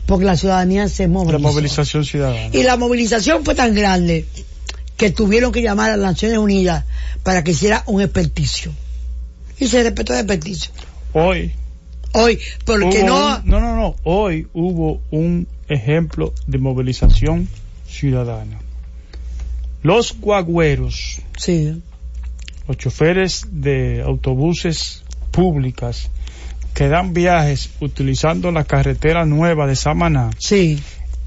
Porque la ciudadanía se La movilizó. movilización ciudadana. Y la movilización fue tan grande que tuvieron que llamar a las Naciones Unidas para que hiciera un experticio. Y se respetó el experticio. Hoy, Hoy, porque no... un- no, no, no. Hoy hubo un ejemplo de movilización ciudadana. Los guagüeros, Sí, los choferes de autobuses públicas que dan viajes utilizando la carretera nueva de Samaná, sí,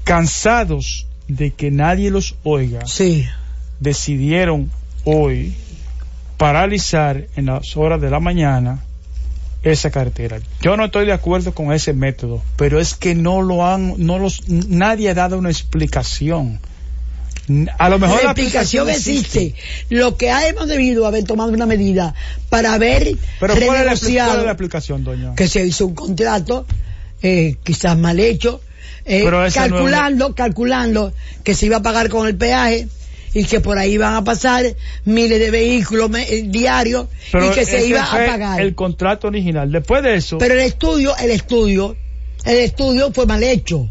cansados de que nadie los oiga, sí. decidieron hoy paralizar en las horas de la mañana esa carretera. Yo no estoy de acuerdo con ese método, pero es que no lo han, no los, nadie ha dado una explicación. A lo mejor la explicación existe. Lo que hemos debido haber tomado una medida para haber Pero ¿cuál es, la, expli- renegociado cuál es la explicación, doña? que se hizo un contrato, eh, quizás mal hecho, eh, calculando, calculando que se iba a pagar con el peaje y que por ahí iban a pasar miles de vehículos eh, diarios Pero y que se iba a pagar. El contrato original. Después de eso, Pero el estudio, el estudio, el estudio fue mal hecho.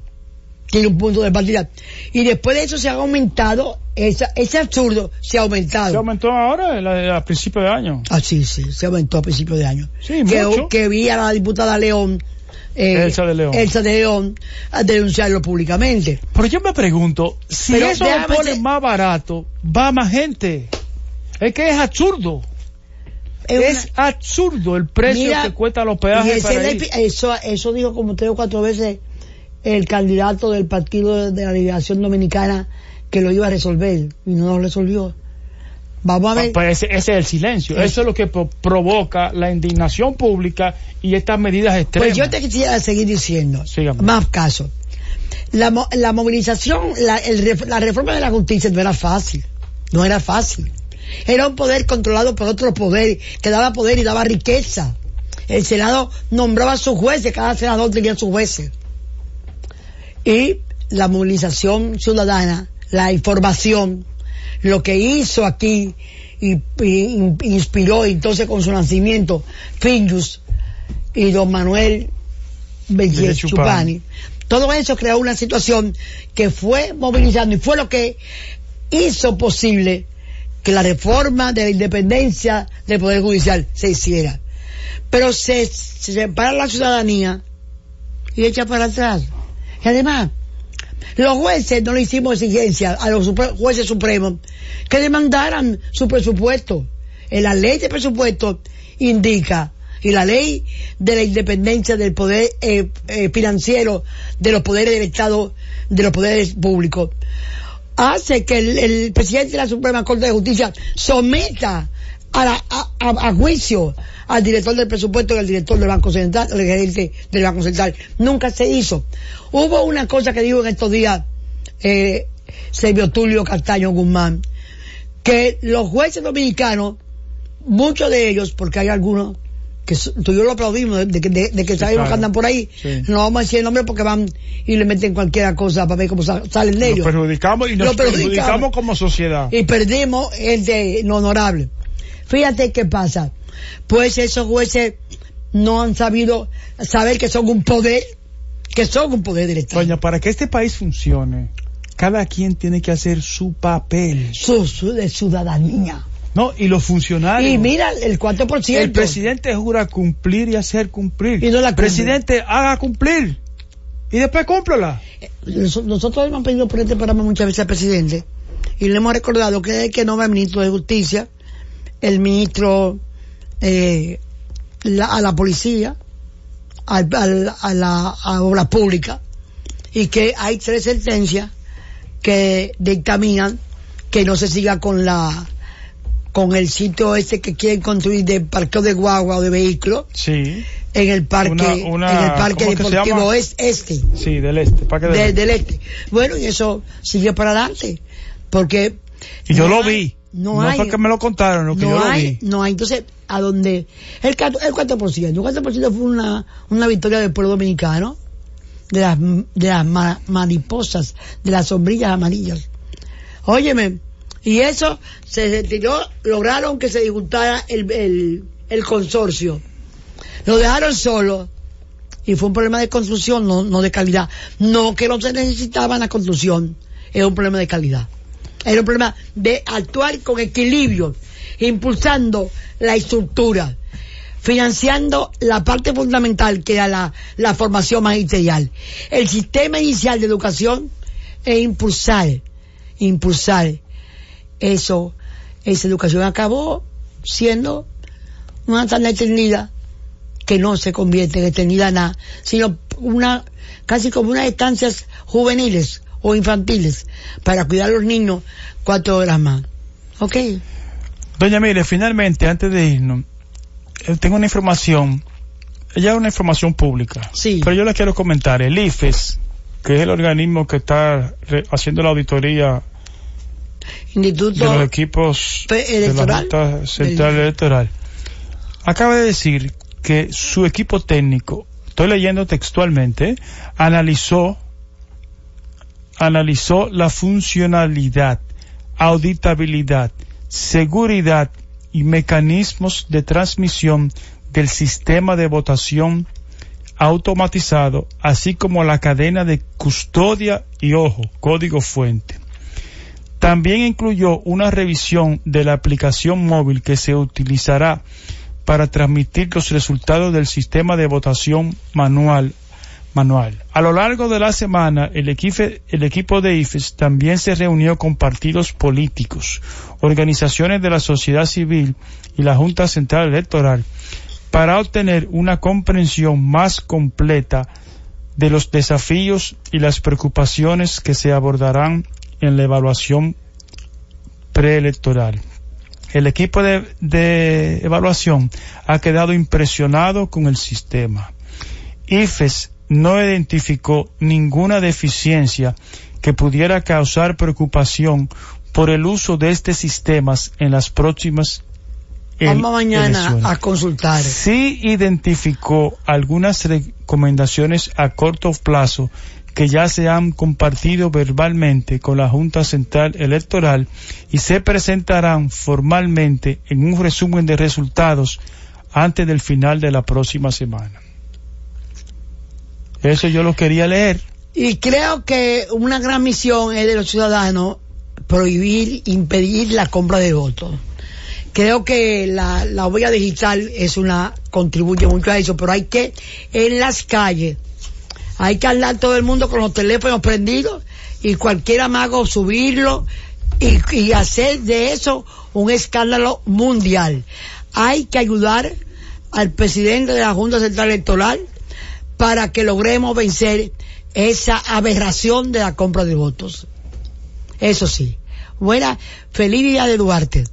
Tiene un punto de partida. Y después de eso se ha aumentado, esa, ese absurdo se ha aumentado. se aumentó ahora la- a principios de año. Ah, sí, sí, se aumentó a principios de año. Sí, que, mucho. que vi a la diputada León, eh, Elsa de León. Elsa de León, a denunciarlo públicamente. Pero yo me pregunto, si Pero eso lo ponen más barato, va más gente. Es que es absurdo. Es una- absurdo el precio Mira, que cuestan los y peajes para ir. eso, eso dijo como tres o cuatro veces el candidato del Partido de la Liberación Dominicana que lo iba a resolver y no lo resolvió. Vamos a ver. Ah, pues ese, ese es el silencio. Sí. Eso es lo que pro- provoca la indignación pública y estas medidas extremas. Pues yo te quisiera seguir diciendo, Sígame. más casos. La, la movilización, la, el la reforma de la justicia no era fácil, no era fácil. Era un poder controlado por otro poder, que daba poder y daba riqueza. El Senado nombraba a sus jueces, cada senador tenía sus jueces. Y la movilización ciudadana, la información, lo que hizo aquí y, y- inspiró entonces con su nacimiento Finjus y don Manuel Bellier Bellier Chupani. Chupani. Todo eso creó una situación que fue movilizando y fue lo que hizo posible que la reforma de la independencia del Poder Judicial se hiciera. Pero se, se separa la ciudadanía y echa para atrás. Y además, los jueces no le hicimos exigencia a los jueces supremos que demandaran su presupuesto. En la ley de presupuesto indica, y la ley de la independencia del poder eh, eh, financiero de los poderes del Estado, de los poderes públicos, hace que el presidente de la Suprema Corte de Justicia someta a, la- a- a- a juicio al director del presupuesto y al director del Banco Central, al gerente del Banco Central. Nunca se hizo. Hubo una cosa que dijo en estos días eh, Servio Tulio Castaño Guzmán, que los jueces dominicanos, muchos de ellos, porque hay algunos que tú y yo lo aplaudimos, de, que- de- de que sabemos claro. que andan por ahí, Sí. no vamos a decir el nombre porque van y le meten cualquier cosa para ver cómo sa- salen de Nos ellos perjudicamos y nos perjudicamos. perjudicamos como sociedad. y perdemos el de lo honorable. Fíjate qué pasa. Pues esos jueces no han sabido saber que son un poder, que son un poder del Estado. Doña, para que este país funcione, cada quien tiene que hacer su papel. Su, su- de ciudadanía. ¿No? Y los funcionarios. Y mira el 4%. El presidente jura cumplir y hacer cumplir. Y no la presidente, haga cumplir. Y después cúmplala. Nos- Nosotros hemos pedido por este programa muchas veces al presidente y le hemos recordado que es que no va el ministro de Justicia, el ministro eh, la- a la policía, al- al- a la a obra pública y que hay tres sentencias que dictaminan que no se siga con la con el sitio este que quieren construir de parqueo de guagua o de vehículos Sí. en el parque Una- una- en el parque ¿cómo que se deportivo es este Sí, del este. ¿Para que de- del este. Bueno, y eso sigue para adelante. Porque. Y yo no lo hay- vi. No, No hay. fue que me lo contaron, no, que no yo lo hay, vi. no hay. Entonces, ¿a dónde? El, cuatro- el 4%. El 4% fue una, una victoria del pueblo dominicano. De las, de las ma- mariposas, de las sombrillas amarillas. Óyeme, y eso se retiró, lograron que se disgustara el, el, el consorcio. Lo dejaron solo y fue un problema de construcción, no, no de calidad. No que no se necesitaba la construcción, era un problema de calidad. Era un problema de actuar con equilibrio, impulsando la estructura. financiando la parte fundamental que era la, la formación magisterial. El sistema inicial de educación e impulsar, impulsar eso, esa educación acabó siendo una tan eternidad que no se convierte en eternidad nada, sino una, casi como unas estancias juveniles o infantiles para cuidar a los niños cuatro horas más. ¿Ok? Doña Mire, finalmente, antes de irnos, eh, tengo una información, ya es una información pública, Sí. pero yo la quiero comentar. El IFES, que es el organismo que está re- haciendo la auditoría de los equipos de la. Junta Central Del- Electoral, acaba de decir que su equipo técnico, estoy leyendo textualmente, analizó analizó la funcionalidad, auditabilidad, seguridad y mecanismos de transmisión del sistema de votación automatizado, así como la cadena de custodia y ojo, código fuente. También incluyó una revisión de la aplicación móvil que se utilizará para transmitir los resultados del sistema de votación manual. Manual. A lo largo de la semana, el, equipo de IFES también se reunió con partidos políticos, organizaciones de la sociedad civil y la Junta Central Electoral para obtener una comprensión más completa de los desafíos y las preocupaciones que se abordarán en la evaluación preelectoral. El equipo de, de evaluación ha quedado impresionado con el sistema. IFES no identificó ninguna deficiencia que pudiera causar preocupación por el uso de estos sistemas en las próximas Vamos mañana elecciones. a consultar. Sí identificó algunas recomendaciones a corto plazo que ya se han compartido verbalmente con la Junta Central Electoral y se presentarán formalmente en un resumen de resultados antes del final de la próxima semana. Eso yo lo quería leer. Y creo que una gran misión es de los ciudadanos prohibir, impedir la compra de votos. Creo que la, la huella digital es una, contribuye mucho a eso, pero hay que, en las calles, hay que andar todo el mundo con los teléfonos prendidos y cualquier amago subirlo y, y hacer de eso un escándalo mundial. Hay que ayudar al presidente de la Junta Central Electoral para que logremos vencer esa aberración de la compra de votos. Eso sí. Buena, feliz día de Duarte.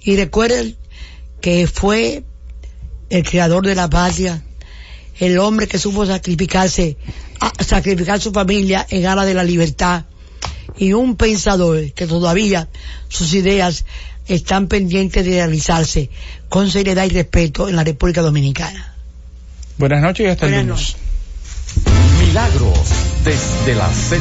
Y recuerden que fue el creador de la patria, el hombre que supo sacrificarse, a- sacrificar su familia en aras de la libertad y un pensador que todavía sus ideas están pendientes de realizarse con seriedad y respeto en la República Dominicana. Buenas noches y hasta el Buenas lunes. noches. Milagros desde la Z.